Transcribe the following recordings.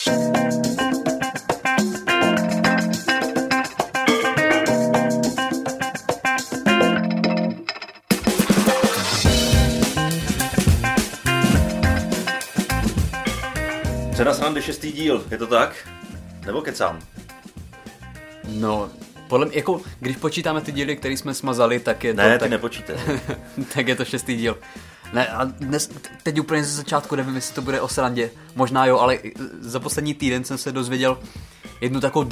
Cena srandy šestý díl, je to tak? Nebo kecám? No, podle mě, jako, když počítáme ty díly, které jsme smazali, tak je to... Ne, ty tak, nepočítej. tak je to šestý díl. Ne, a dnes, teď úplně ze začátku nevím, jestli to bude o srandě. Možná jo, ale za poslední týden jsem se dozvěděl jednu takovou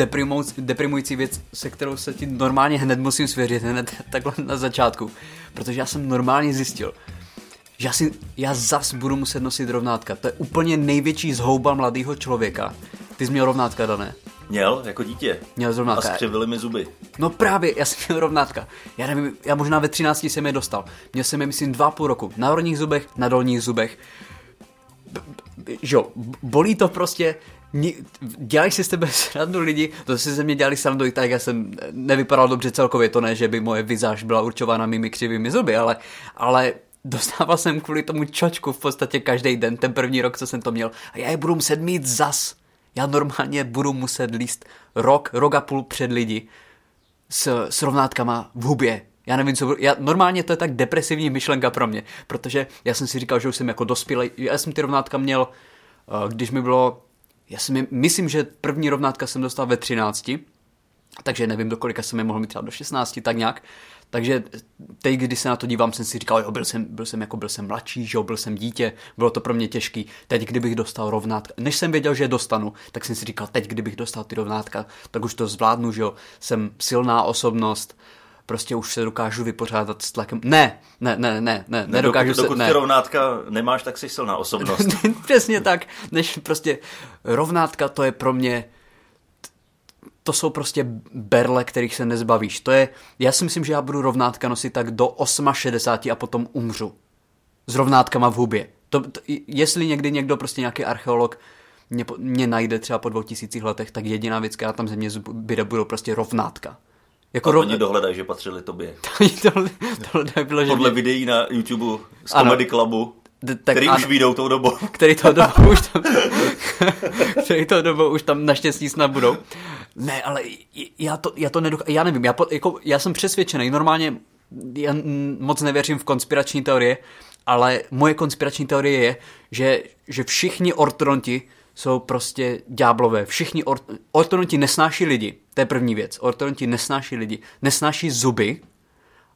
deprimující, věc, se kterou se ti normálně hned musím svěřit, hned takhle na začátku. Protože já jsem normálně zjistil, že já, si, já zas budu muset nosit rovnátka. To je úplně největší zhouba mladého člověka. Ty jsi měl rovnátka, Dané? Měl, jako dítě. Měl A rovnátka. skřivily mi zuby. No právě, já jsem měl rovnátka. Já nevím, já možná ve 13 jsem je dostal. Měl jsem je, myslím, dva a půl roku. Na horních zubech, na dolních zubech. Jo, bolí to prostě, dělají si z tebe srandu lidi, to si ze mě dělali srandu i tak, já jsem nevypadal dobře celkově, to ne, že by moje vizáž byla určována mými křivými zuby, ale, ale dostával jsem kvůli tomu čočku v podstatě každý den, ten první rok, co jsem to měl, a já je budu muset mít zas. Já normálně budu muset líst rok, rok a půl před lidi s, s rovnátkama v hubě. Já nevím, co budu, já, normálně to je tak depresivní myšlenka pro mě, protože já jsem si říkal, že už jsem jako dospělý, já jsem ty rovnátka měl, eh, když mi bylo, já je, myslím, že první rovnátka jsem dostal ve 13, takže nevím, do kolika jsem je mohl mít třeba do 16, tak nějak. Takže teď, když se na to dívám, jsem si říkal, jo, byl jsem, byl jsem jako byl jsem mladší, že jo, byl jsem dítě, bylo to pro mě těžký. Teď, kdybych dostal rovnátka, než jsem věděl, že je dostanu, tak jsem si říkal, teď, kdybych dostal ty rovnátka, tak už to zvládnu, že jo, jsem silná osobnost, prostě už se dokážu vypořádat s tlakem. Ne, ne, ne, ne, ne, nedokážu dokud, se, dokud ne. ty rovnátka nemáš, tak jsi silná osobnost. Přesně tak, než prostě rovnátka to je pro mě to jsou prostě berle, kterých se nezbavíš. To je, já si myslím, že já budu rovnátka nosit tak do 68 a potom umřu. S rovnátkama v hubě. To, to, jestli někdy někdo, prostě nějaký archeolog mě, mě najde třeba po dvou tisících letech, tak jediná věc, která tam ze mě zbyde, budou prostě rovnátka. Jako rov... oni dohledají, že patřili tobě. tohle, tohle bylo, že Podle mě- videí na YouTube z Ano. Comedy Clubu, D- tak který ano. už vyjdou tou dobou. který to dobou už tam, který to dobou už tam naštěstí snad budou. Ne, ale já to, já to nedokážu, já nevím, já, po, jako, já jsem přesvědčený, normálně já moc nevěřím v konspirační teorie, ale moje konspirační teorie je, že, že všichni ortodonti jsou prostě ďáblové. Všichni or, ortodonti nesnáší lidi, to je první věc. Ortodonti nesnáší lidi, nesnáší zuby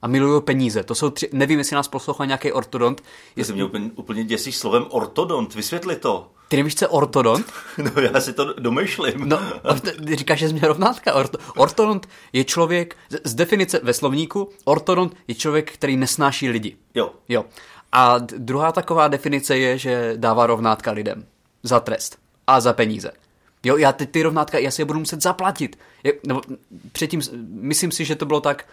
a milují peníze. To jsou tři, nevím, jestli nás poslouchá nějaký ortodont. Jestli mě úplně, úplně děsíš slovem ortodont, vysvětli to. Ty nevíš, co je ortodont? No já si to domýšlím. No, říkáš, že jsi mě rovnátka. Orto, ortodont je člověk, z- z definice ve slovníku, ortodont je člověk, který nesnáší lidi. Jo. Jo. A druhá taková definice je, že dává rovnátka lidem. Za trest. A za peníze. Jo, já ty, ty rovnátka, já si je budu muset zaplatit. Je, nebo předtím, myslím si, že to bylo tak,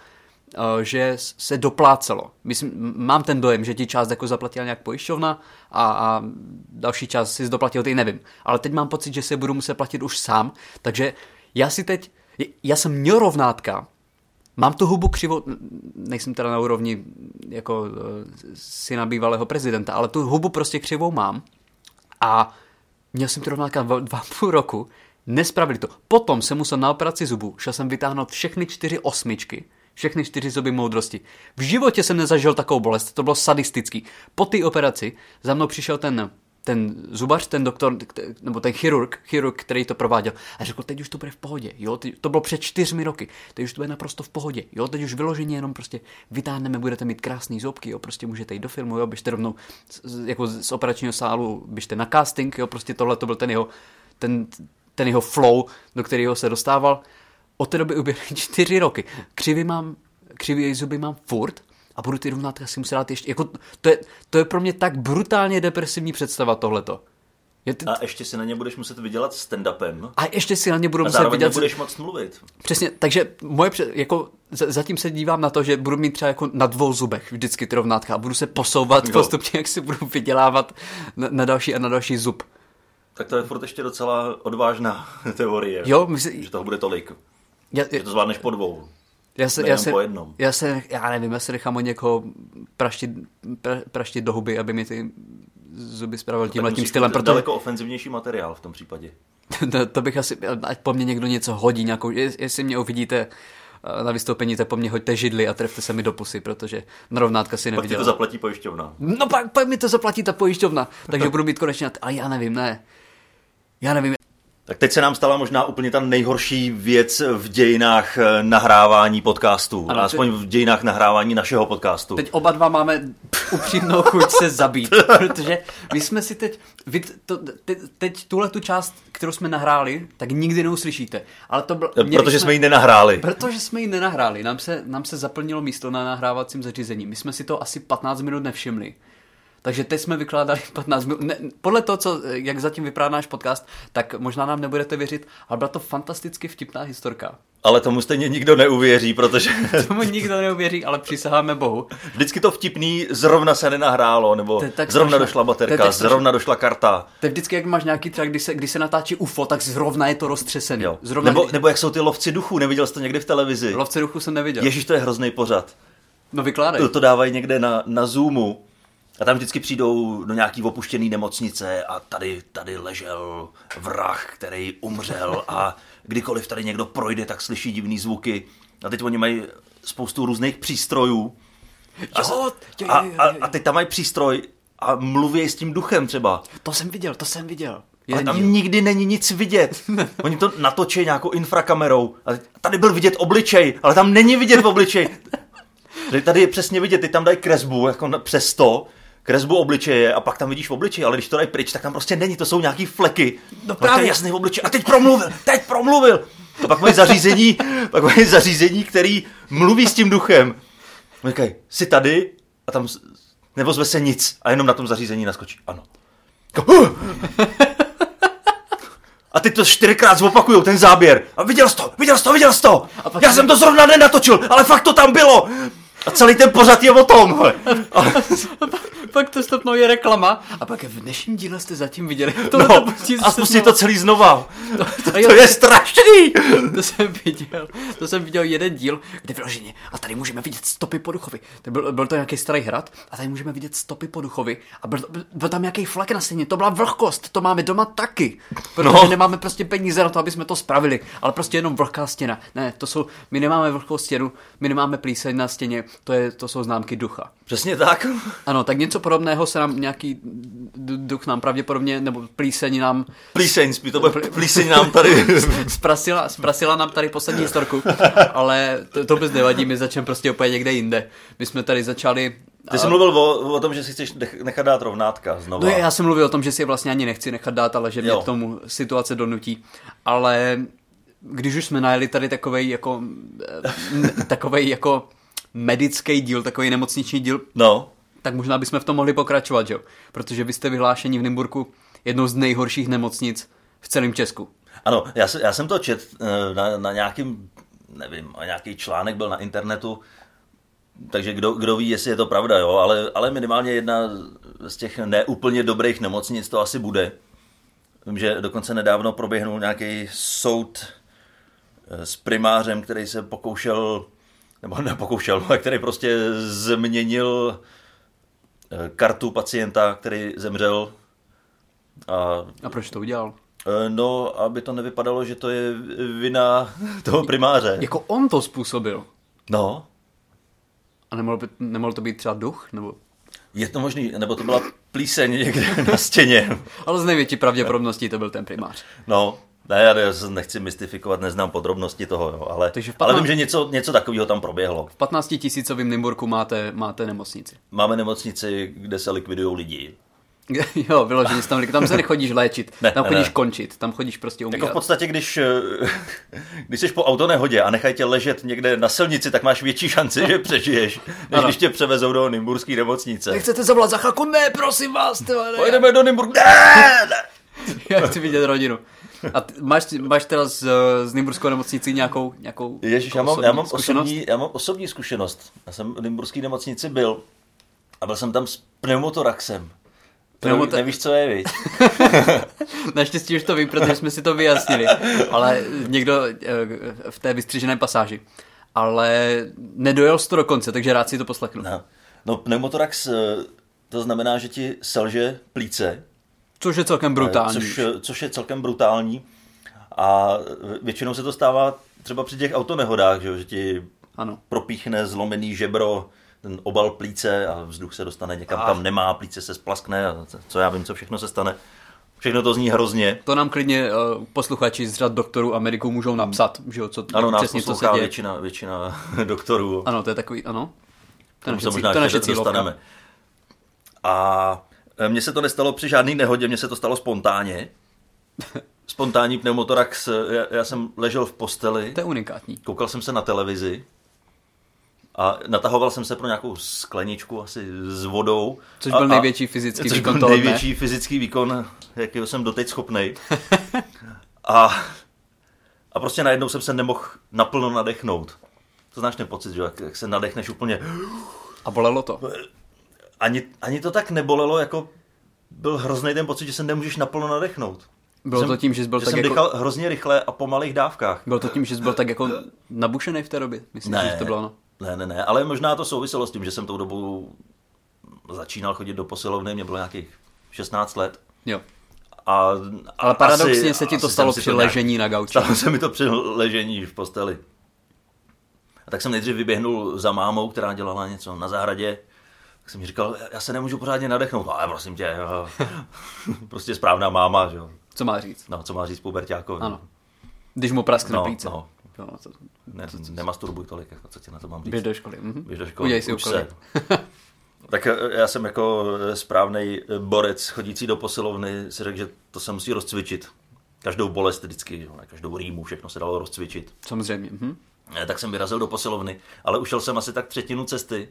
že s- se doplácelo. Myslím, mám ten dojem, že ti část jako zaplatila nějak pojišťovna a, a další část si doplatil ty, nevím. Ale teď mám pocit, že si je budu muset platit už sám, takže já si teď, já jsem měl rovnátka, Mám tu hubu křivou, nejsem teda na úrovni jako eh, syna bývalého prezidenta, ale tu hubu prostě křivou mám a měl jsem ty rovnátka dva, půl roku, nespravili to. Potom jsem musel na operaci zubu, šel jsem vytáhnout všechny čtyři osmičky, všechny čtyři zuby moudrosti. V životě jsem nezažil takovou bolest, to bylo sadistický. Po té operaci za mnou přišel ten ten zubař, ten doktor, nebo ten chirurg, chirurg, který to prováděl, a řekl, teď už to bude v pohodě, jo, teď, to bylo před čtyřmi roky, teď už to bude naprosto v pohodě, jo, teď už vyloženě jenom prostě vytáhneme, budete mít krásný zobky, jo, prostě můžete jít do filmu, jo, běžte rovnou z, z- jako z operačního sálu, běžte na casting, jo, prostě tohle to byl ten jeho, ten, ten jeho flow, do kterého se dostával. Od té doby uběhly čtyři roky. Křivý mám, křivý zuby mám furt a budu ty rovnátka si muset dát ještě, jako, to je, to je pro mě tak brutálně depresivní představa tohleto. Je t- A ještě si na ně budeš muset vydělat stand-upem. a ještě si na ně budu A muset vidět... nebudeš moc mluvit. Přesně, takže moje, před- jako, zatím se dívám na to, že budu mít třeba jako na dvou zubech vždycky ty rovnátka a budu se posouvat Jo. postupně, jak si budu vydělávat na, na další a na další zub. Tak to je furt ještě docela odvážná teorie. Jo, mysl, Že toho bude tolik. Já, Že to zvládneš po dvou. Já se, já, se, po jednom. já se, já nevím, já se nechám od někoho praštit, pra, praštit do huby, aby mi ty zuby spravil Tak tímhle tím stylem, mít protože daleko ofenzivnější materiál v tom případě. to, to bych asi, ať po mně někdo něco hodí, nějakou, jestli mě uvidíte eh, na vystoupení, tak po mně hoďte židli a trefte se mi do pusy, protože na rovnátka si Pak ti to zaplatí pojišťovna. No pak, pak mi to zaplatí ta pojišťovna, takže budu mít konečně, ale já nevím, ne. Já nevím, Tak teď se nám stala možná úplně ta nejhorší věc v dějinách eh, nahrávání podcastů. Ano, Aspoň v dějinách nahrávání našeho podcastu. Teď oba dva máme upřímnou chuť se zabít, protože my jsme si teď, vy to, te, teď tuhle tu část, kterou jsme nahráli, tak nikdy neuslyšíte. Ale to byl, měli Protože jsme ji nenahráli. Protože jsme ji nenahráli, nám se, nám se zaplnilo místo na nahrávacím zařízení. My jsme si to asi 15 minut nevšimli. Takže teď jsme vykládali 15 minut. Ne, podle toho, co, jak zatím vypadá náš podcast, tak možná nám nebudete věřit, ale byla to fantasticky vtipná historka. Ale tomu stejně nikdo neuvěří, protože Tomu nikdo neuvěří, ale přisaháme Bohu. vždycky to vtipný zrovna se nenahrálo, nebo tak zrovna strašné. došla baterka, tak zrovna došla karta. To je vždycky, jak máš nějaký třeba, když se, když se natáčí UFO, tak zrovna je to roztřesený. Jo. Zrovna, Nebo, nebo jak jsou ty lovci duchů, neviděl jsi to někdy v televizi? Lovce duchu jsem neviděl. Ježíš, to je hrozný pořad. No vykládej. To, to dávají někde na, na Zoomu a tam vždycky přijdou do nějaký opuštěný nemocnice a tady, tady ležel vrah, který umřel a kdykoliv tady někdo projde, tak slyší divný zvuky. A teď oni mají spoustu různých přístrojů. A, Jo, jo, a, jo, jo, a, a teď tam mají přístroj a mluví s tím duchem třeba. To jsem viděl, to jsem viděl. Ale tam díl. nikdy není nic vidět. Oni to natočí nějakou infrakamerou. A tady byl vidět obličej, ale tam není vidět obličej. Tady- Tady je přesně vidět, ty tam dají kresbu jako na- přes to, kresbu obličeje a pak tam vidíš obličej, ale když to dají pryč, tak tam prostě není, to jsou nějaký fleky. No právě. jasný obličej. A teď promluvil, teď promluvil. A pak mají zařízení, pak mají zařízení, který mluví s tím duchem. Říkají, jsi tady a tam nevozve se nic a jenom na tom zařízení naskočí. Ano. A teď to čtyřikrát zopakujou, ten záběr. A viděl jsi to, viděl jsi to, viděl jsi to. A pak Já jsem to zrovna nenatočil, ale fakt to tam bylo. A celý ten pořad je o tom. hele. A, Pak to stopnou je reklama. A pak v dnešním díle jste zatím viděli. To, no, a spustí to celý znova. a jo, To je strašný. To jsem viděl, to jsem viděl jeden díl, kde vyloženě, a tady můžeme vidět stopy po duchovi. To byl, byl to nějaký starý hrad, a tady můžeme vidět stopy po duchovi. A byl, byl, tam nějaký flak na stěně, to byla vlhkost, to máme doma taky. Protože no. nemáme prostě peníze na to, aby jsme to spravili, ale prostě jenom vlhká stěna. Ne, to jsou, my nemáme vlhkou stěnu, my nemáme plíseň na stěně, to, je, to jsou známky ducha. Přesně tak. Ano, tak něco podobného se nám nějaký duch nám pravděpodobně, nebo plíseň nám Plíseň, to bude plíseň nám tady. zprasila, zprasila nám tady poslední historku, ale to, to vůbec nevadí, my začneme prostě úplně někde jinde. My jsme tady začali... Ty jsi mluvil o, o tom, že si chceš nech- nechat dát rovnátka znovu. No já jsem mluvil o tom, že si je vlastně ani nechci nechat dát, ale že mě Jo. k tomu situace donutí. Ale když už jsme najeli tady takovej jako, eh, takovej jako medický díl, takový nemocniční díl, No, tak možná bychom v tom mohli pokračovat, že jo? Protože vy jste vyhlášení v Nymburku jednou z nejhorších nemocnic v celém Česku. Ano, já, se, já jsem to čet eh, na, na nějakým, nevím, nějaký článek byl na internetu, takže kdo, kdo ví, jestli je to pravda, jo, ale, ale minimálně jedna z těch neúplně dobrých nemocnic to asi bude. Vím, že dokonce nedávno proběhnul nějaký soud eh, s primářem, který se pokoušel, nebo nepokoušel, ale který prostě změnil eh, kartu pacienta, který zemřel a A proč to udělal? Eh, No, aby to nevypadalo, že to je vina toho primáře. Jako on to způsobil. No, A nemohl, by, nemohl to být třeba duch? Nebo... je to možný, nebo to byla plíseň někde na stěně. Ale z největší pravděpodobností to byl ten primář. No, ne, já nechci mystifikovat, neznám podrobnosti toho, jo, ale, Takže v ale 15 vím, že něco, něco takového tam proběhlo. V 15 tisícovým Nymburku máte, máte nemocnici. Máme nemocnici, kde se likvidují lidi. jo, vyloženě tam, tam se nechodíš léčit, Ne, tam chodíš ne. končit, tam chodíš prostě umírat. Jako v podstatě, když, eh, když jsi po autonehodě a nechají tě ležet někde na silnici, tak máš větší šanci, že přežiješ, než Ano. když tě převezou do Nymburské nemocnice. Nechcete zavolat za chvilku? Ne, prosím vás, tyhle, ne. Pojedeme do Nymburk. Ne, ne. Já chci vidět rodinu. A ty, máš, máš teda z, z Nymburskou nemocnicí nějakou, nějakou Ježíš, já mám, já mám, zkušenost? osobní, já mám osobní zkušenost. Já jsem v Nymburské nemocnici byl a byl jsem tam s pneumotoraxem. Pneumoto- Nevíš, co je, viď? Naštěstí už to vím, protože jsme si to vyjasnili, ale někdo eh, v té vystřižené pasáži. Ale nedojel jsi to do konce, takže rád si to poslechnu. No, no pneumotorax, eh, to znamená, že ti selže plíce, Což je celkem eh, brutální. což, eh, což je celkem brutální. A většinou se to stává třeba při těch autonehodách, že, jo, že ti Ano. propíchne zlomený žebro, ten obal plíce a vzduch se dostane někam, Ah. kam nemá, plíce se splaskne a co já vím, co všechno se stane. Všechno to zní hrozně. To nám klidně uh, posluchači z řad doktorů a mediků můžou napsat, že jo, co, Ano, nás přesně co se děje. většina, většina doktorů. Ano, to je takový, ano. Naše, se možná to naše dostaneme. A mně se to nestalo při žádný nehodě, mně se to stalo spontánně. Spontánní pneumotorax, já, já jsem ležel v posteli, To je unikátní. koukal jsem se na televizi a natahoval jsem se pro nějakou skleničku asi s vodou. Což byl a- největší fyzický což výkon byl toho dne. největší fyzický výkon, jakýho jsem doteď schopnej. a, a prostě najednou jsem se nemohl naplno nadechnout. To znáš ten pocit, že jak, jak se nadechneš úplně A bolelo to. Ani, ani to tak nebolelo, jako byl hrozný ten pocit, že se nemůžeš naplno nadechnout. Bylo to tím, že jsi byl že tak jsem jako... dýchal hrozně rychle a po malých dávkách. Bylo to tím, že jsi byl tak jako nabušený v té době? Myslím, Ne. že to bylo, no. Ne, ne, ne, ale možná to souviselo s tím, že jsem tou dobou začínal chodit do posilovny, mě bylo nějakých 16 let. Jo. A, Ale a paradoxně asi- se ti to stalo jsem při ležení na gauči. Stalo se mi to při ležení v posteli. A tak jsem nejdřív vyběhnul za mámou, která dělala něco na zahradě. Tak jsem říkal, já se nemůžu pořádně nadechnout. Ale prosím tě, jo. prostě správná máma, že jo. Co má říct? No, co má říct puberťákovi. Ano. Když mu praskne No, plíce. no. Jo, to, Ne, nemasturbuj tolik, jako, co ti na to mám říct. běž do školy. Mhm. Běž do školy, Udělej si uč se. Tak eh, já jsem jako správný borec chodící do posilovny si řekl, že to se musí rozcvičit. Každou bolest vždycky, jo, ne, každou rýmu, všechno se dalo rozcvičit. Samozřejmě. Mhm. Eh, Tak jsem vyrazil do posilovny, ale ušel jsem asi tak třetinu cesty.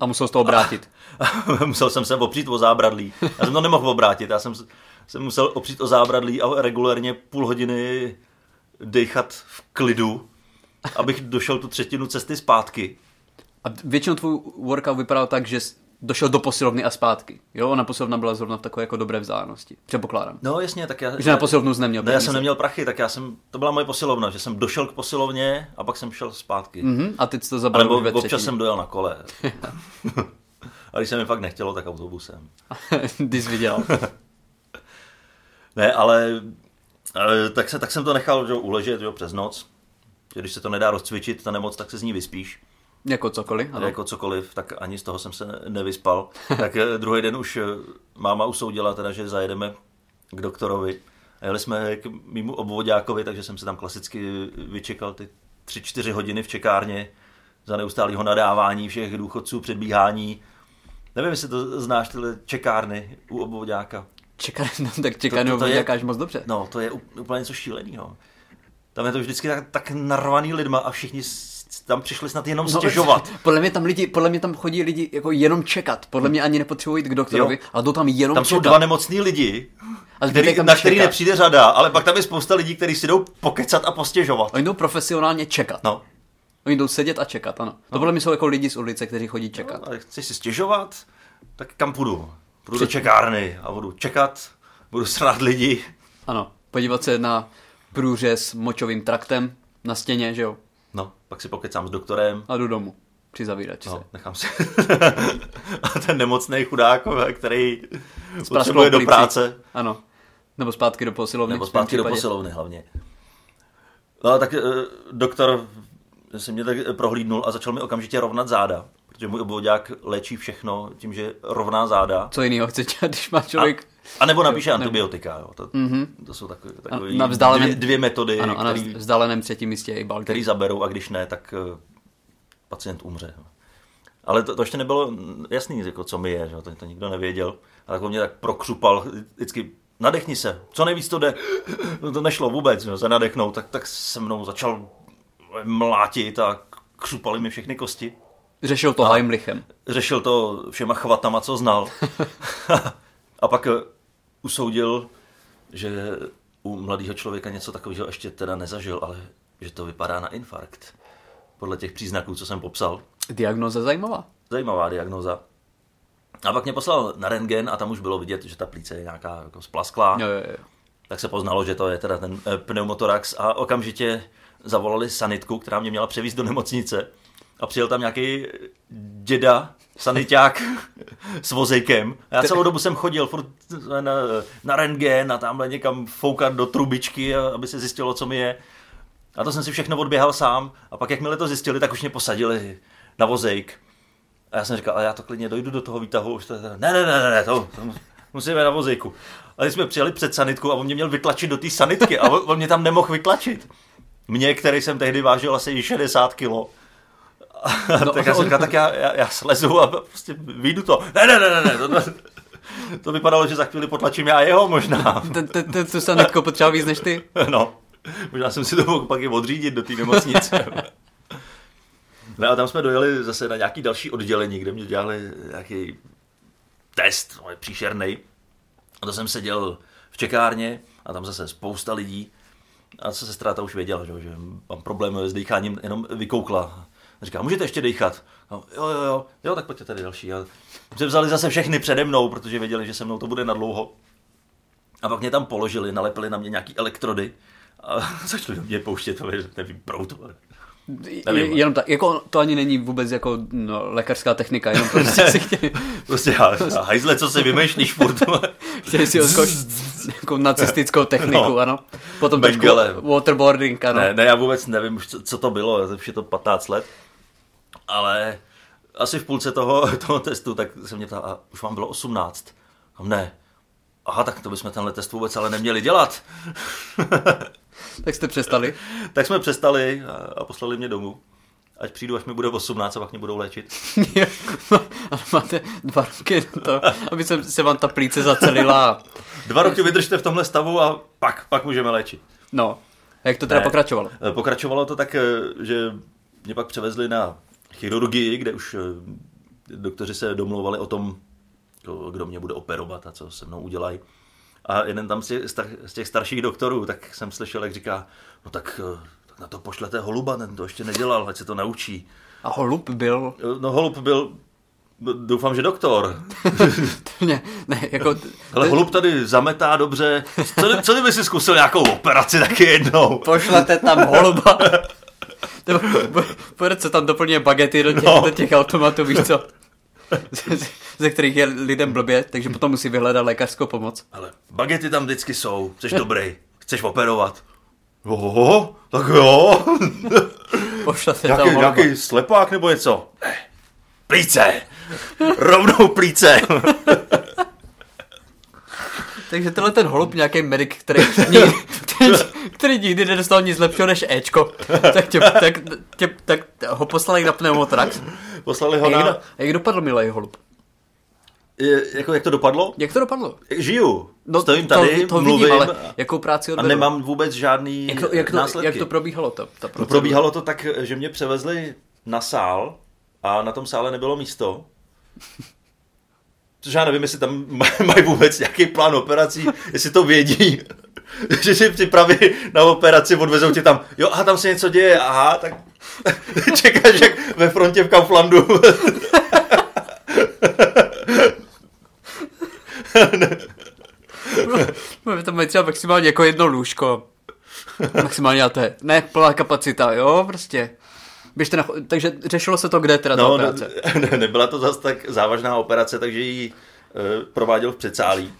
A musel z toho obrátit. musel jsem se opřít o zábradlí. Já jsem to nemohl obrátit, já jsem s- jsem musel opřít o zábradlí a regulérně půl hodiny dechat v klidu, abych došel tu třetinu cesty zpátky. A většinou tvůj workout vypadal tak, že došel do posilovny a zpátky. Jo, ona posilovna byla zrovna v takové jako dobré vzdálenosti. Předpokládám. No jasně, tak já... Že na posilovnu jsi neměl Ne, já jsem neměl prachy, tak já jsem, to byla moje posilovna, že jsem došel k posilovně a pak jsem šel zpátky. Mhm, a teď to zabral nebo ve občas třetí. jsem dojel na kole. a když se mi fakt nechtělo, tak autobusem. Ty jsi viděl. Ne, ale eh, tak, se, tak jsem to nechal že, uležet že, jo, přes noc. Že když se to nedá rozcvičit, ta nemoc, tak se z ní vyspíš. Jako cokoliv. Ano. Jako cokoliv, tak ani z toho jsem se nevyspal. tak eh, druhý den už eh, máma usoudila teda, že zajedeme k doktorovi. A jeli jsme k mýmu obvodákovi, takže jsem se tam klasicky vyčekal ty tři, čtyři hodiny v čekárně za neustálého nadávání všech důchodců, předbíhání. Nevím, jestli to znáš, tyhle čekárny u obvodáka. Čeká, no, tak čekání To- to- to je- jakáž moc dobře. No, to je úplně něco šíleného. Tam je to vždycky tak, tak narvaný lidma a všichni tam přišli snad jenom No, stěžovat. Podle mě tam lidi, podle mě tam chodí lidi jako jenom čekat. Podle mě ani nepotřebují jít k doktorovi, Jo. ale jdou tam jenom Tam jsou čekat. dva nemocní lidi, A který, tam na který čeká. nepřijde řada, ale pak tam je spousta lidí, kteří si jdou pokecat a postěžovat. Oni jdou profesionálně čekat. No, Oni jdou sedět a čekat, ano. To podle mě jsou jako lidi z ulice, kteří chodí čekat. ale chceš si stěžovat, tak kam půjdu? Půjdu do čekárny a budu čekat, budu srát lidi. Ano, podívat se na průřez močovým traktem na stěně, že jo? No, pak si pokecám s doktorem. A jdu domů. Při zavíračce. No, nechám si. a ten nemocný chudák, který potřebuje do práce. Ano. Nebo zpátky do posilovny. Nebo zpátky do posilovny hlavně. No tak eh, doktor se mě tak prohlídnul a začal mi okamžitě rovnat záda, protože můj obvodák léčí všechno tím, že rovná záda. Co jiného chce dělat, když má člověk... A, a nebo napíše antibiotika. Jo. To, Mhm. to jsou takové, A takové na vzdáleném- dvě, dvě metody, Ano, a na vzdáleném třetím místě i balky. který zaberou a když ne, tak eh, pacient umře. Ale to, to ještě nebylo jasný, jako co mi je, že? To, to nikdo nevěděl. A tak on mě tak prokřupal, vždycky nadechni se, co nejvíc to jde. No, to nešlo vůbec, že? se nadechnout, tak, tak se mnou začal mlátit a křupaly mi všechny kosti. Řešil to Heimlichem. Řešil to všema chvatama, co znal. a pak eh, usoudil, že u mladého člověka něco takového ještě teda nezažil, ale že to vypadá na infarkt. Podle těch příznaků, co jsem popsal. Diagnoza zajímavá. Zajímavá diagnoza. A pak mě poslal na rentgen a tam už bylo vidět, že ta plíce je nějaká jako splasklá. Jo, jo, jo. Tak se poznalo, že to je teda ten eh, pneumotorax a okamžitě zavolali sanitku, která mě měla převízt do nemocnice. A přijel tam nějaký děda, saniták s vozejkem. Já celou dobu jsem chodil furt na, na rentgen a tamhle někam foukat do trubičky, aby se zjistilo, co mi je. A to jsem si všechno odběhal sám. A pak, jakmile to zjistili, tak už mě posadili na vozejk. A já jsem říkal, ale já to klidně dojdu do toho výtahu. Už to, ne, ne, ne, ne, to, to musíme na vozejku. A když jsme přijeli před sanitku a on mě měl vytlačit do té sanitky a on, on mě tam nemohl vytlačit. Mě, který jsem tehdy vážil asi 60 kilo. No, tak já jsem říkal, tak já, já, já slezu a prostě vyjdu to. Ne, ne, ne, ne, ne to, to, to vypadalo, že za chvíli potlačím já jeho možná. Ten, ten, ten tu sanitku potřeboval víc než ty? No, možná jsem si to mohl pak i odřídit do té nemocnice. No a tam jsme dojeli zase na nějaký další oddělení, kde mě dělali nějaký test, no, příšerný. A to jsem seděl v čekárně a tam zase spousta lidí. A co se ztráta už věděla, že, že mám problém s dýcháním, jenom vykoukla. A říká, můžete ještě dýchat? No, jo, jo, jo, jo, tak pojďte tady další. A vzali zase všechny přede mnou, protože věděli, že se mnou to bude na dlouho. A pak mě tam položili, nalepili na mě nějaký elektrody a začali do mě pouštět, nevím, prout. Nevím. Jenom tak, jako to ani není vůbec jako no, lékařská technika, jenom prostě si chtěli... prostě hajzle, co si vymýšlíš furt. chtěli si odskočit jako nacistickou techniku, no. ano. Potom trošku waterboarding, ano. Ne, ne, já vůbec nevím co, co to bylo, už je to 15 let. Ale asi v půlce toho, toho testu, tak se mě ptal, a už vám bylo 18. A ne. Aha, tak to bychom tenhle test vůbec ale neměli dělat. tak jste přestali? tak jsme přestali a, a poslali mě domů. Ať přijdu, až mi bude 18 a pak mě budou léčit. Ale máte dva roky na to, aby se, se vám ta plíce zacelila. dva roky vydržte v tomhle stavu a pak, pak můžeme léčit. No, jak to teda ne, pokračovalo? Pokračovalo to tak, eh, že mě pak převezli na chirurgii, kde už eh, doktoři se domlouvali o tom, kdo mě bude operovat a co se mnou udělají. A jeden tam z těch, z těch starších doktorů, tak jsem slyšel, jak říká, no tak, tak na to pošlete holuba, ten to ještě nedělal, ať se to naučí. A holub byl? No holub byl, doufám, že doktor. ne, ne, jako... Ale holub tady zametá dobře. Co, co kdyby si zkusil nějakou operaci taky jednou? Pošlete tam holuba. Bude se tam doplně bagety do těch, no. do těch automatů, víš co? ze kterých je lidem blbě, takže potom musí vyhledat lékařskou pomoc. Ale bagety tam vždycky jsou, jsi dobrý, chceš operovat. Oho, tak jo. Pošlete nějaký, tam nějaký slepák nebo něco? Ne. Plíce! Rovnou plíce! Takže tenhle ten holub, nějaký medic, který, nikdy, který, který nikdy nedostal nic lepšího než Ečko, tak, tě, tak, tě, tak ho poslali na pneumotrax. Poslali ho na... Jak, jak dopadl milý holub? Je, jako jak to dopadlo? Jak to dopadlo? Žiju. No, Stojím tady, to, to mluvím vidím, ale jakou práci odvedu? A nemám vůbec žádný jak to, jak to, následky. Jak to probíhalo? To, ta to probíhalo to tak, že mě převezli na sál a na tom sále nebylo místo. Což já nevím, jestli tam mají vůbec nějaký plán operací, jestli to vědí, že si připraví na operaci, odvezou tě tam, jo, aha, tam se něco děje, aha, tak čekáš jak ve frontě v Kauflandu. ne. tam mají třeba maximálně jako jedno lůžko. Maximálně a to je. Ne, plná kapacita, jo, prostě. Běžte na, takže řešilo se to, kde teda ta no, operace? Ne, nebyla to zase tak závažná operace, takže ji e, prováděl v předsálí.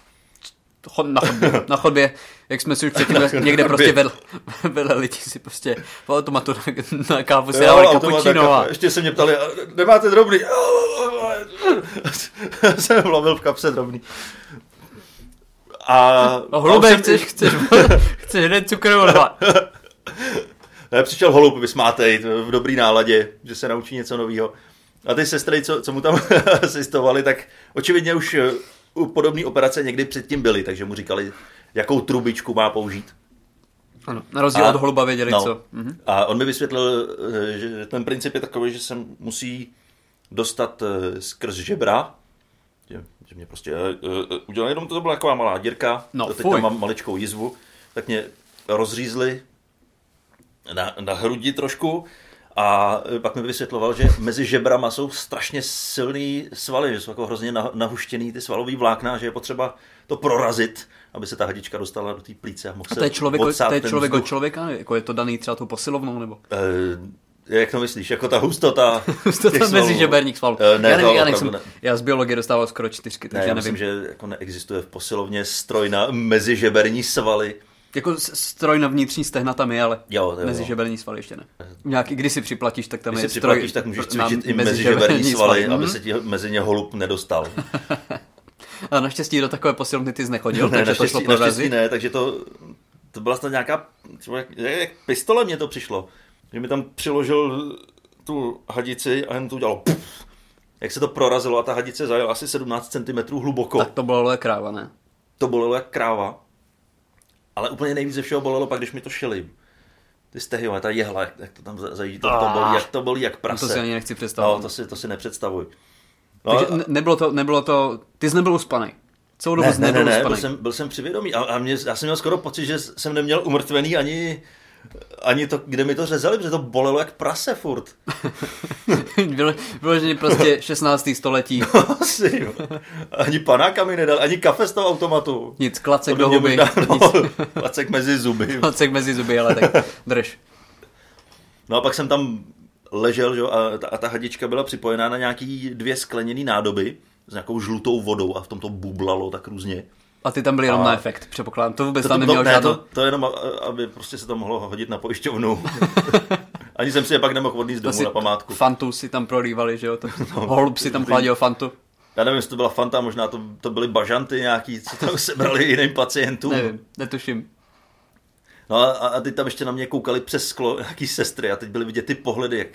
Na chodbě, na chodbě, jak jsme si už předtím někde prostě vedle, vedle lidi si prostě v automatu na, na kávu si dávali kapučino. A... Ještě se mě ptali, nemáte drobný? jsem lovil v kapse drobný. A, a hlubé jsem... chceš, chceš, chceš jeden cukr dva. Ne, přišel holub vysmátej, v dobrý náladě, že se naučí něco nového. A ty sestry, co, co mu tam asistovali, tak očividně už eh, u podobné operace někdy předtím byli, takže mu říkali, jakou trubičku má použít. Ano, na rozdíl a, od holuba věděli no, co. Mhm. A on mi vysvětlil, eh, že ten princip je takový, že se musí dostat eh, skrz žebra, že, že mě prostě uh, udělali jenom to byla taková malá dírka, no, teď tam mám maličkou jizvu, tak mě rozřízli na, na hrudi trošku a pak mi vysvětloval, že mezi žebrama jsou strašně silný svaly, že jsou jako hrozně nahuštěný ty svalový vlákna, že je potřeba to prorazit, aby se ta hadička dostala do té plíce a mohl a to je člověk, to je člověk od člověka? Jako je to daný třeba tou posilovnou? Nebo? E, Jak to myslíš? Jako ta hustota? hustota mezi svalů? žeberních svalů. Eh, Ne, já, to nevím, já, opravdu nejsem, ne. já z biologie dostával skoro čtyřky, Ne, takže já nevím. myslím, že jako neexistuje v posilovně stroj na mezižeberní svaly. Jako stroj na vnitřní stehna tam je, ale Jo, jo. mezi žeberní svaly ještě ne. Nějaký, když si připlatíš, tak tam Když je si stroj připlatíš, tak můžeš cvičit i mezižeberní svaly, aby se ti mezi ně holub nedostal. A naštěstí do takové posilovny ty nechodil, ne, takže to šlo prorazit. ne, takže to, to byla snad nějaká, třeba jak, jak pistole mě to přišlo. Že mi tam přiložil tu hadici a jen to udělalo puf, jak se to prorazilo a ta hadice zajela asi 17 cm hluboko. Tak to bylo ale kráva, ne? To bolelo jak kráva. Ale úplně nejvíc ze všeho bolelo pak, když mi to šili. Ty stehy, ale ta jehla, jak, jak to tam za- zajíždí, to, to bolí, jak to bolí jak No prase. to si ani nechci představit. No, to si, to si nepředstavuj. No, takže a- ne- nebylo to, nebylo to, ty jsi nebyl uspanej. Celou dobu ne, ne, ne, nebyl ne, byl jsem, byl jsem přivědomý a, a mě, já jsem měl skoro pocit, že jsem neměl umrtvený ani, ani to, kde mi to řezali, protože to bolelo jak prase furt. Bylo, vyloženě prostě 16. století. Asi, jo. Ani panáka mi nedal, ani kafe z toho automatu. Nic, klacek do huby, možná- no, Placek mezi zuby. klacek mezi zuby, ale tak drž. No a pak jsem tam ležel, že? a, ta, a ta hadička byla připojená na nějaký dvě skleněné nádoby s nějakou žlutou vodou a v tom to bublalo tak různě. A ty tam byl jenom A- na efekt, předpokládám. To vůbec To, tam to, neměl to, ne, žádnou... to, to jenom, aby prostě se to mohlo hodit na pojišťovnu. Ani jsem si je pak nemohl odníst domů na památku. Fantu si tam prolívali, že jo? To, No. holub si tam chladil fantu. Já nevím, jestli to byla Fanta, možná to, to byly bažanty nějaký, co tam sebrali jiným pacientům. Nevím, netuším. No a, a teď tam ještě na mě koukali přes sklo nějaký sestry a teď byly vidět ty pohledy, jak,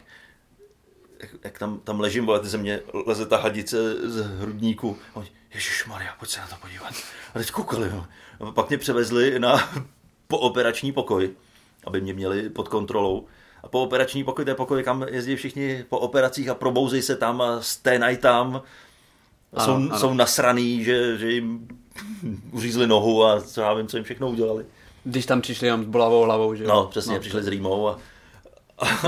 jak, jak tam, tam ležím, vole, ty ze mě leze ta hadice z hrudníku. A oni, Maria, pojď se na to podívat. A teď koukali, no. A pak mě převezli na pooperační pokoj, aby mě měli pod kontrolou. A po operační pokoj, to je pokoj, kam jezdí všichni po operacích a probouzej se tam a sténají tam. A jsou, Ano, ano. jsou nasraný, že, že jim uřízli nohu a co já vím, co jim všechno udělali. Když tam přišli jenom s bolavou hlavou, že jo? No, přesně, no, přišli s rýmou a,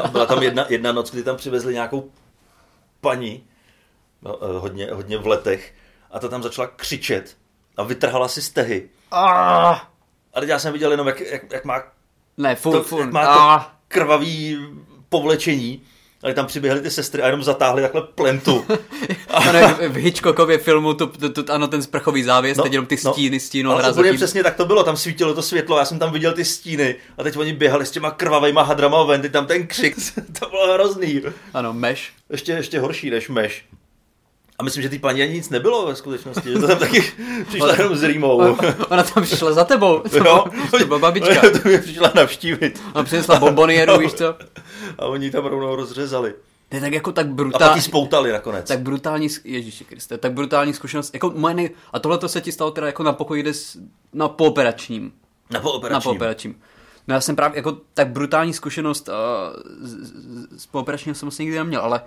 a byla tam jedna, jedna noc, kdy tam přivezli nějakou paní, no, eh, hodně, hodně v letech, a ta tam začala křičet a vytrhala si stehy. Ah! A teď já jsem viděl jenom, jak, jak, jak má, Ne, furt, to, furt. jak má Ah! to krvavý povlečení. A tam přiběhly ty sestry a jenom zatáhli takhle plentu. Ano, v Hitchcockově filmu, to, to, to, ano, ten sprchový závěs, No, teď jenom ty no. stíny, stínu Ale úplně zatím. přesně tak to bylo, tam svítilo to světlo, já jsem tam viděl ty stíny a teď oni běhali s těma krvavejma hadrama ven, teď tam ten křik, to bylo hrozný. Ano, meš. ještě, ještě horší než meš. A myslím, že ty paní ani nic nebylo ve skutečnosti, že to tam taky přišla jenom s rýmou. Ona tam přišla za tebou. To, Jo, to byla babička. to mě přišla navštívit. Ona přinesla bombonieru, víš co? A oni tam rovnou rozřezali. To je tak jako tak A pak brutální. spoutali nakonec. Tak brutální, Ježíši Kriste, tak brutální zkušenost, jako moje nej... a tohle to se ti stalo teda jako na pokoji, kde s... na pooperačním. Na Na pooperačním. pooperačním. No já jsem právě jako tak brutální zkušenost uh, z, z, z pooperačního jsem vlastně nikdy neměl, ale,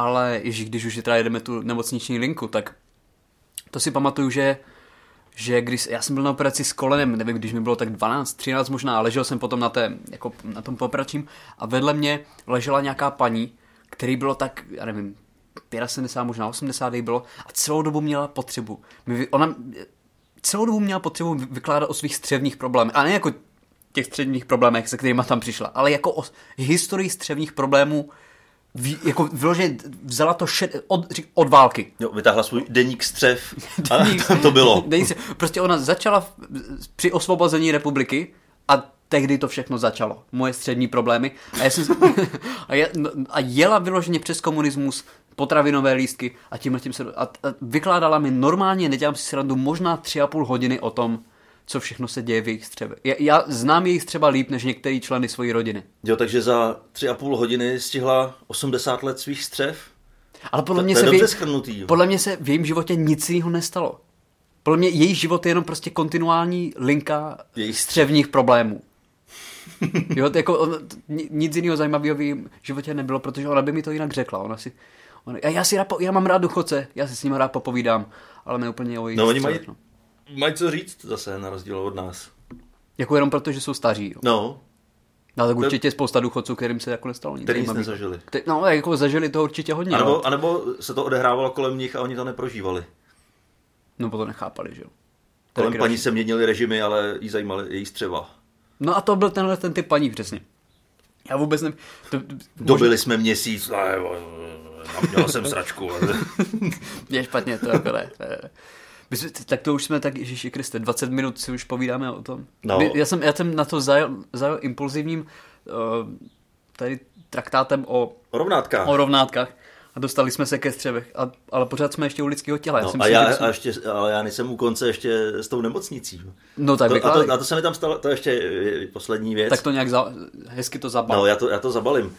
ale ježíš, když už teda jedeme tu nemocniční linku, tak to si pamatuju, že že když já jsem byl na operaci s kolenem, nevím, když mi bylo tak 12, 13 možná, a ležel jsem potom na, té, jako na tom pooperačním a vedle mě ležela nějaká paní, který bylo tak, já nevím, 75, možná 80 jí bylo a celou dobu měla potřebu. Ona celou dobu měla potřebu vy- vykládat o svých střevních problémech. A ne jako těch střevních problémech, se kterými tam přišla, ale jako o historii střevních problémů ví, jako vyloženě vzala to šed, od, řík- od války. Jo, vytáhla svůj deník střev a Deník- tam to bylo. Se, prostě ona začala v, při osvobození republiky a tehdy to všechno začalo. Moje střední problémy. A, já jsem, a, je, no, a jela vyloženě přes komunismus potravinové lístky a tím tím se... A, a vykládala mi normálně, nedělám si srandu, možná tři a půl hodiny o tom, co všechno se děje v jejich střeve. Já, já znám jejich třeba líp než některý členy své rodiny. Jo, takže za tři a půl hodiny stihla 80 let svých střev. Ale podle To- mě to se v jej-. Podle mě se v jejím životě nic jiného nestalo. Podle mě její život je jenom prostě kontinuální linka Jejich střevních problémů. Jo, to jako nic jiného zajímavého v jejím životě nebylo, protože ona by mi to jinak řekla. Ona si, ona, já, si rád, já mám rád duchoce, já si s ním rád popovídám, ale ne úplně o jejich No oni mají, mají co říct zase, na rozdíl od nás. Jako jenom proto, že jsou staří. Jo. No, No, tak určitě je spousta důchodců, kterým se jako nestalo nic který nic zajímavého. nezažili. Kte- No, jako zažili to určitě hodně. A ale- nebo, a nebo se to odehrávalo kolem nich a oni to neprožívali. No, to nechápali, že jo. To Kolem paní se měnily režimy, ale jí zajímaly její střeva. No a to byl tenhle ten typ paní přesně. Já vůbec nevím. To, Dobili jsme měsíc, a měl jsem sračku. je špatně, to jako ne. Tak to už jsme tak, Ježíši Kriste, 20 minut si už povídáme o tom. No. Já, jsem, já jsem na to zajel, zajel impulzivním uh, tady traktátem o, Rovnátka. o rovnátkách a dostali jsme se ke střevech, a, ale pořád jsme ještě u lidského těla. Já No, jsem a si já, říkal, a ještě, ale já nejsem u konce ještě s tou nemocnicí. no tak To, a, to, a to se mi tam stalo, to je ještě je poslední věc. Tak to nějak za, hezky to zabal. No, já to, já to zabalím.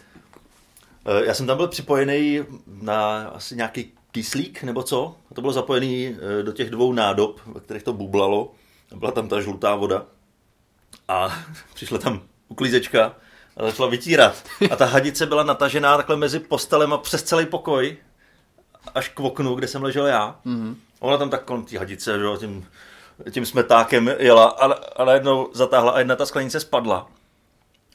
Eh, Já jsem tam byl připojený na asi nějaký kyslík nebo co. A to bylo zapojený eh, do těch dvou nádob, ve kterých to bublalo. A Byla tam ta žlutá voda. A přišla tam uklízečka a začala vytírat. A ta hadice byla natažená takhle mezi postelem a přes celý pokoj až k oknu, kde jsem ležel já. Mm-hmm. Ona tam tak kolem té hadice, že jo, tím, tím smetákem jela a, a najednou zatáhla a jedna ta sklenice spadla.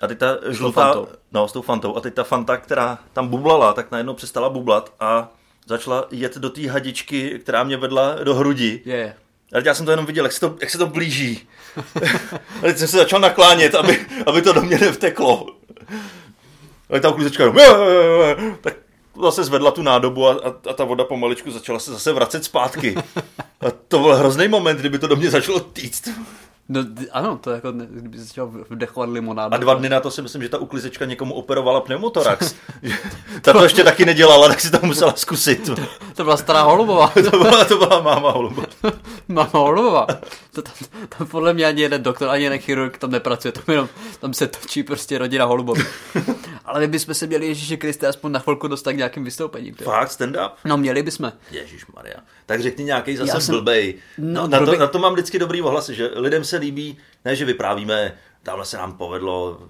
A teď ta žlutá, fantou. no s tou fantou, a teď ta fanta, která tam bublala, tak najednou přestala bublat a začala jet do té hadičky, která mě vedla do hrudi. Je, je. A teď já jsem to jenom viděl, jak se to, jak se to blíží. a teď jsem se začal naklánět, aby, aby to do mě nevteklo. A ta uklízečka jenom, "Je, je, je." tak zase zvedla tu nádobu a, a, a ta voda pomaličku začala se zase vracet zpátky. A to byl hrozný moment, kdyby to do mě začalo týct. No, ano, to jako, ne- kdyby se chtěl vdechovat limonádu. A dva dny na to si myslím, že ta uklízečka někomu operovala pneumotorax. Ta to ještě taky nedělala, tak si to musela zkusit. To byla stará holubová. To byla, to byla máma holuba. Máma holubová. To tam, tam, podle mě ani jeden doktor, ani jeden chirurg tam nepracuje, tam, jenom, tam se točí prostě rodina holubová. Ale my bychom se měli Ježíše Kriste aspoň na chvilku dostat k nějakým vystoupením. ty. Fakt, stand-up? No měli bychom. Ježíš Maria. Tak řekni nějaký zase Já jsem... blbej. No, No, na, blbej- to, na to mám vždycky dobrý ohlasy, že lidem se líbí, ne, že vyprávíme, tamhle se nám povedlo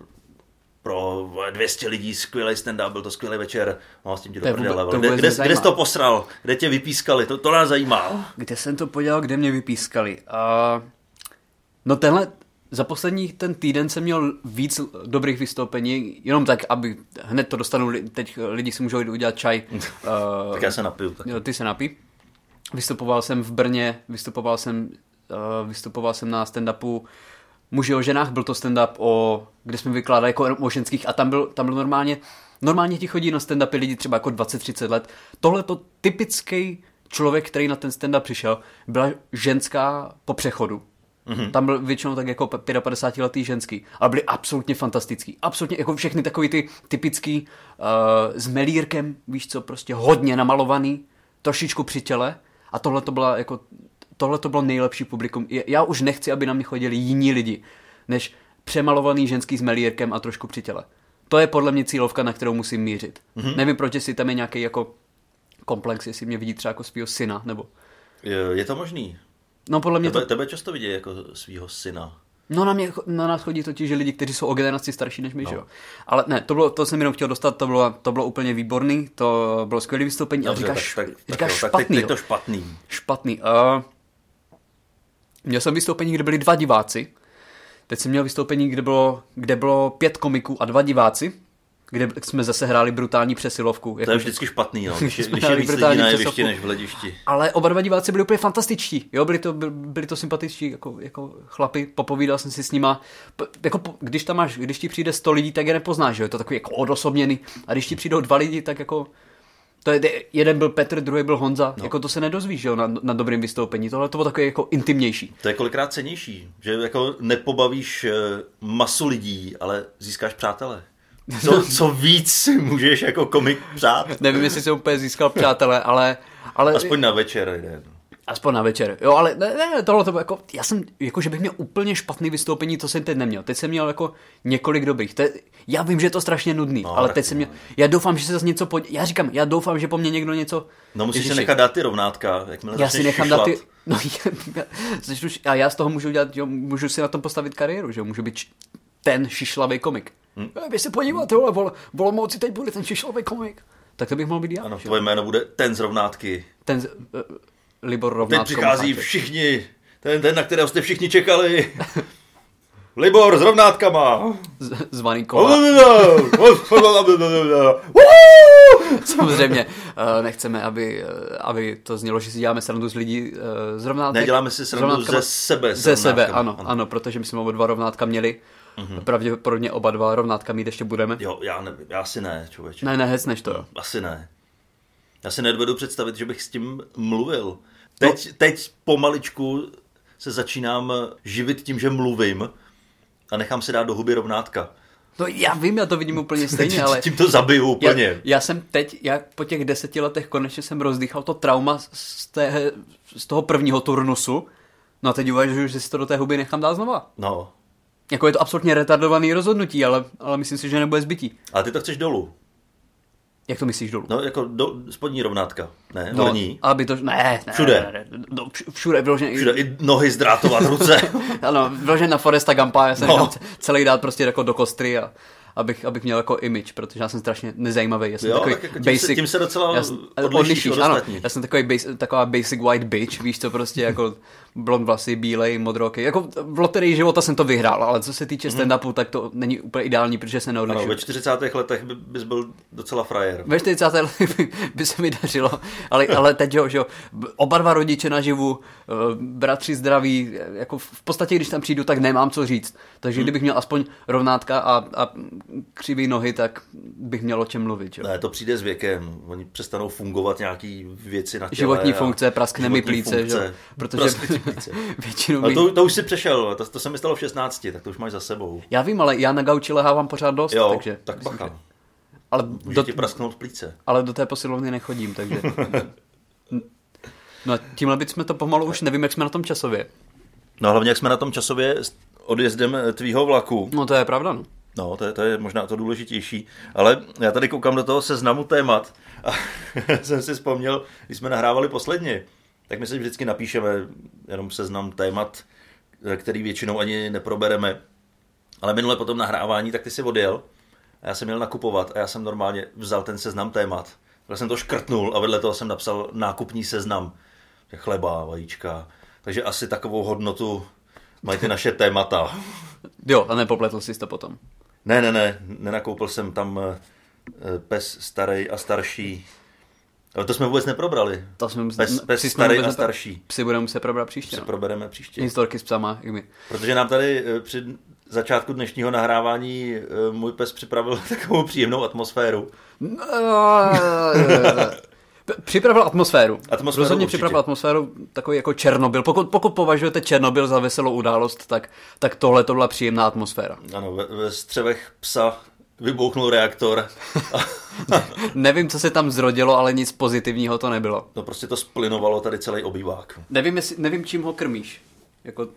pro 200 lidí skvělý stand-up, byl to skvělý večer, no s tím ti To je do vůbec- prdele, kde, kde, kde jsi to posral, kde tě vypískali, to, to nás zajímá. Kde jsem to podělal, kde mě vypískali? A... No tenhle, za poslední ten týden jsem měl víc dobrých vystoupení, jenom tak, aby hned to dostanu, teď lidi si můžou jít udělat čaj. Uh, Tak já se napiju. Tak. Ty se napí. Vystupoval jsem v Brně, vystupoval jsem, uh, vystupoval jsem na stand-upu Muži o ženách, byl to stand-up, o, kde jsme vykládali jako o ženských a tam byl, tam byl normálně, normálně ti chodí na stand-upy lidi třeba jako 20-30 let. Tohle to typický člověk, který na ten stand-up přišel, byla ženská po přechodu. Mm-hmm. Tam byl většinou tak jako 55 letý ženský, ale byli absolutně fantastický. Absolutně jako všechny takový ty typický uh, s melírkem, víš co, prostě hodně namalovaný, trošičku při těle a tohle to byla jako tohle to bylo nejlepší publikum. Já už nechci, aby na mě chodili jiní lidi, než přemalovaný ženský s melírkem a trošku při těle. To je podle mě cílovka, na kterou musím mířit. Mm-hmm. Nevím, proč jestli tam je nějaký jako komplex, jestli mě vidí třeba jako svého syna, nebo... Je, je to možný. No podle mě to... Tebe, tebe často vidí jako svého syna. No na, mě, na nás chodí totiž lidi, kteří jsou o generaci starší než my, no. že jo. Ale ne, to, bylo, to jsem jenom chtěl dostat, to bylo, to bylo úplně výborný, to bylo skvělé vystoupení, ale Dobře, říkáš, tak, tak, říkáš tak, jo, tak teď, špatný, teď to špatný. Špatný. Uh, měl jsem vystoupení, kde byli dva diváci. Teď jsem měl vystoupení, kde bylo, kde bylo pět komiků a dva diváci, kde jsme zase hráli brutální přesilovku. To Jako, je vždycky špatný, no. když, je- když je víc lidí na jevišti než v hledišti. Ale oba dva diváci byli úplně fantastičtí. Jo, byli to, by- byli to sympatičtí jako, jako chlapi, popovídal jsem si s nima. P- jako, když tam máš, když ti přijde 100 lidí, tak je nepoznáš, že jo? je to takový jako odosobněný. A když ti přijdou dva lidi, tak jako to je, jeden byl Petr, druhý byl Honza. No. Jako to se nedozvíš, jo, na, na dobrém vystoupení. Tohle to bylo takové jako intimnější. To je kolikrát cenější, že jako nepobavíš eh, masu lidí, ale získáš přátele. Co, co víc si můžeš jako komik přát? Nevím, jestli jsem úplně získal přátelé, ale, ale Aspoň na večer jeden. Aspoň na večer. Jo, ale ne, ne, tohle to bylo jako, já jsem, jako, že bych měl úplně špatný vystoupení, to jsem teď neměl. Teď jsem měl jako několik dobrých. Te, já vím, že je to strašně nudný, No, ale teď jsem no. měl, já doufám, že se zase něco, po, já říkám, já doufám, že po mně někdo něco, No musíš Ježiši, si nechat dát ty rovnátka, jakmile já si nechám dát ty, no, já, ši- a já z toho můžu dělat, jo, můžu si na tom postavit kariéru, že jo, můžu být č- ten šišlavý komik. Hmm. Vy se podíváte, vole, vol, volomouci teď bude ten šišlavý komik. Tak to bych mohl být já. Ano, tvoje jméno bude ten z rovnátky. Ten, z- uh, Libor Teď Rovnátko. přichází Macháček. všichni, ten, ten, na kterého jste všichni čekali. Libor s rovnátkama. Z- zvaný kola. Samozřejmě uh, nechceme, aby, uh, aby to znělo, že si děláme srandu z lidí z rovnátek. Neděláme si srandu ze sebe Ze sebe, ano. ano, ano, protože my jsme oba dva rovnátka měli. Mm-hmm. pravděpodobně oba dva rovnátka mít ještě budeme. Jo, já nevím, já asi ne, člověče. Ne, nehecneš to. jo. Asi ne. Já si nedovedu představit, že bych s tím mluvil. Teď, no. teď pomaličku se začínám živit tím, že mluvím a nechám si dát do huby rovnátka. No já vím, já to vidím úplně stejně, ale... Tím to zabiju úplně. Já, já jsem teď, já po těch deseti letech konečně jsem rozdýchal to trauma z, té, z toho prvního turnusu. No a teď uvažuji, že si to do té huby nechám dát znova. No. Jako je to absolutně retardovaný rozhodnutí, ale, ale myslím si, že nebude zbytí. Ale ty to chceš dolů. Jak to myslíš dolů? No, jako do, spodní rovnátka, ne? No, Horní. aby to... Ne, ne, Všude. Ne, ne, vš- všude, vyloženě. Všude i nohy zdrátovat ruce. Ano, vyloženě na Foresta Gampa, já jsem No. celý dát prostě jako do kostry a abych, abych měl jako image, protože já jsem strašně nezajímavý. Já jsem Jo, takový tak jako tím se- tím se docela já, jsem- odlišíš od ano. Já jsem takový base, taková basic white bitch, víš co, prostě jako blond vlasy, bílej, modroky. Jako v loterii života jsem to vyhrál, ale co se týče stand-upu, tak to není úplně ideální, protože se Mhm. Ano, ve 40. letech by, bys byl docela frajer. Ve 40. letech by se mi dařilo, ale, ale teď, jo, že jo, oba dva rodiče naživu, eh, bratři zdraví, jako v podstatě, když tam přijdu, tak nemám co říct. Hmm. Takže kdybych měl aspoň rovnátka a, a křivý nohy, tak bych měl o čem mluvit. Jo. Ne, to přijde s věkem. Oni přestanou fungovat nějaký věci na těle. Životní funkce, praskne mi plíce, že funkce. protože Většinou A mi... to, to už si přešel, to, to se mi stalo v 16, tak to už máš za sebou. Já vím, ale já na gauči lehávám pořád dost, Jo, takže... tak bacha. že- Ale Může do, ti prasknout plíce. ale do té posilovny nechodím, takže... No a tímhle bychom to pomalu už nevím, jak jsme na tom časově. No hlavně, jak jsme na tom časově s odjezdem tvýho vlaku. No to je pravda, no. No, to je, to je možná to důležitější. Ale já tady koukám do toho seznamu témat a jsem si vzpomněl, když jsme nahrávali posledně, tak my si vždycky napíšeme jenom seznam témat, který většinou ani neprobereme. Ale minule po tom nahrávání, tak ty si odjel a já jsem měl nakupovat a já jsem normálně vzal ten seznam témat. Já jsem to škrtnul a vedle toho jsem napsal nákupní seznam. Chleba, vajíčka. Takže asi takovou hodnotu mají ty naše témata. Jo, a nepopletl jsi to potom. Ne, ne, ne, nenakoupil jsem tam eh, eh, pes starý a starší. Ale to jsme vůbec neprobrali. To jsme, Pes, pes psi jsme starý a starší. Psi budeme muset probrat příště. Si No. probereme příště. Historky s psama, i my. Protože nám tady eh, při začátku dnešního nahrávání eh, můj pes připravil takovou příjemnou atmosféru. P- Připravil atmosféru. Atmosféru Rozhodně určitě. připravil atmosféru takový jako Černobyl. Pokud, pokud považujete Černobyl za veselou událost, tak, tak tohle to byla příjemná atmosféra. Ano, ve, ve střevech psa vybouchnul reaktor. Nevím, co se tam zrodilo, ale nic pozitivního to nebylo. no prostě to splinovalo tady celý obývák. Nevím, jestli, nevím čím ho krmíš. Jako,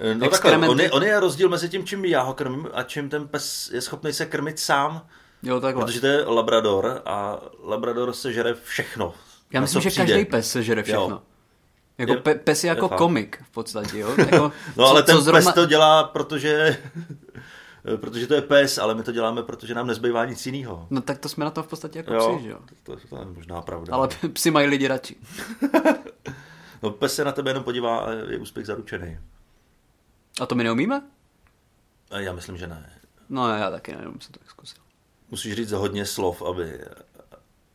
Eh, No takhle, on je, on je rozdíl mezi tím, čím já ho krmím a čím ten pes je schopný se krmit sám. jo, takhle. Protože to je Labrador a Labrador se žere všechno. Já myslím, co že přijde. každý pes se žere všechno. Jo. Jako Je- pe, pes je jako je komik v podstatě, jo? Jako, No ale ten zrovna- pes to dělá, protože, protože to je pes, ale my to děláme, protože nám nezbývá nic jiného. No tak to jsme na to v podstatě jako Jo, psi, že jo? to, to, to je možná pravda. Ale psi mají lidi radši. No, pes se na tebe jenom podívá a je úspěch zaručený. A to my neumíme? A já myslím, že ne. No já taky nevím, jsem to tak zkusil. Musíš říct hodně slov, aby,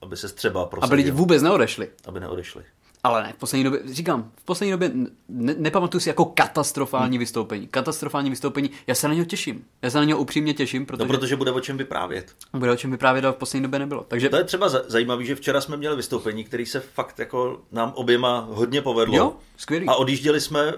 aby se třeba prosadil, Aby lidi vůbec neodešli. aby neodešli. Ale ne, v poslední době, říkám, v poslední době ne, nepamatuju si jako katastrofální vystoupení. Katastrofální vystoupení, já se na něho těším. Já se na něho upřímně těším, protože, No, protože bude o čem vyprávět. bude o čem vyprávět, ale v poslední době nebylo. Takže To je třeba za- zajímavé, že včera jsme měli vystoupení, který se fakt jako nám oběma hodně povedlo. Jo, skvělý. A odjížděli jsme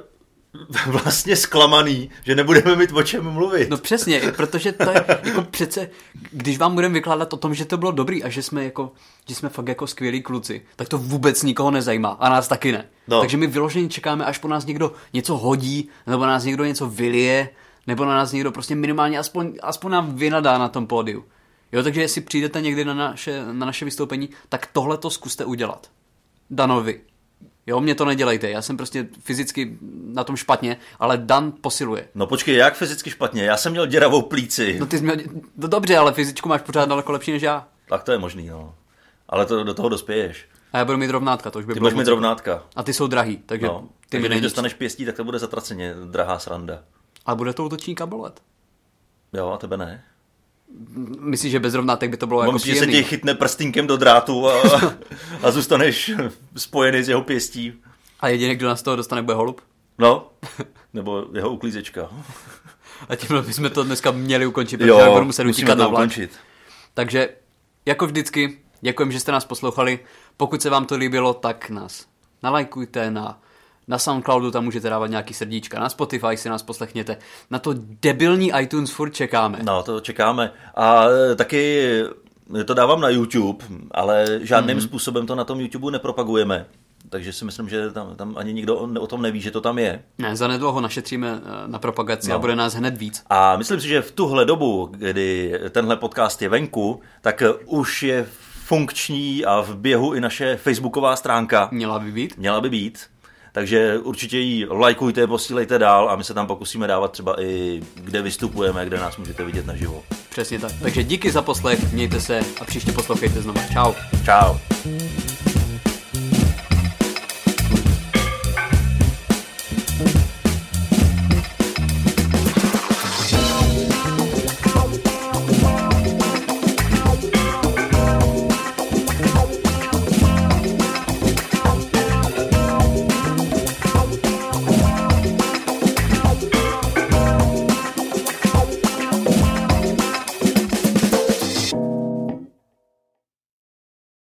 vlastně zklamaný, že nebudeme mít o čem mluvit. No přesně, protože to je jako přece, když vám budeme vykládat o tom, že to bylo dobrý a že jsme jako, že jsme fakt jako skvělí kluci, tak to vůbec nikoho nezajímá a nás taky ne. No. Takže my vyloženě čekáme, až po nás někdo něco hodí, nebo nás někdo něco vylije, nebo na nás někdo prostě minimálně aspoň, aspoň nám vynadá na tom pódiu. Jo, takže jestli přijdete někdy na naše, na naše vystoupení, tak tohle to zkuste udělat. Danovi. Jo, mě to nedělejte, já jsem prostě fyzicky na tom špatně, ale Dan posiluje. No počkej, jak fyzicky špatně? Já jsem měl děravou plíci. No ty jsi měl, no dobře, ale fyzičku máš pořád daleko lepší než já. Tak to je možný, no. Ale to, do toho dospěješ. A já budu mít rovnátka, to už by Ty bylo budeš mít rovnátka. A ty jsou drahý, takže No. ty Takže mi když dostaneš pěstí, tak to bude zatraceně drahá sranda. A bude to útočníka bolet. Jo, a tebe ne. Myslíš, že bez rovnátek by to bylo Jako jako že se příjemný? tě chytne prstínkem do drátu a, a zůstaneš spojený s jeho pěstí. A jediný, kdo nás z toho dostane, bude holub? No, nebo jeho uklízečka. A tímhle bychom to dneska měli ukončit, protože jo, budu muset utíkat na vlak. Ukončit. Takže, jako vždycky, děkujeme, že jste nás poslouchali. Pokud se vám to líbilo, tak nás nalajkujte na na Soundcloudu tam můžete dávat nějaký srdíčka, na Spotify si nás poslechněte. Na to debilní iTunes furt čekáme. No, to čekáme. A e, taky to dávám na YouTube, ale žádným mm-hmm. způsobem to na tom YouTube nepropagujeme. Takže si myslím, že tam, tam ani nikdo o tom neví, že to tam je. Ne, za nedlouho našetříme e, na propagaci no. a bude nás hned víc. A myslím si, že v tuhle dobu, kdy tenhle podcast je venku, tak už je funkční a v běhu i naše facebooková stránka. Měla by být. Měla by být. Takže určitě ji lajkujte, posílejte dál a my se tam pokusíme dávat třeba i kde vystupujeme, kde nás můžete vidět naživo. Přesně tak. Takže díky za poslech, mějte se a příště poslouchejte znova. Čau. Čau.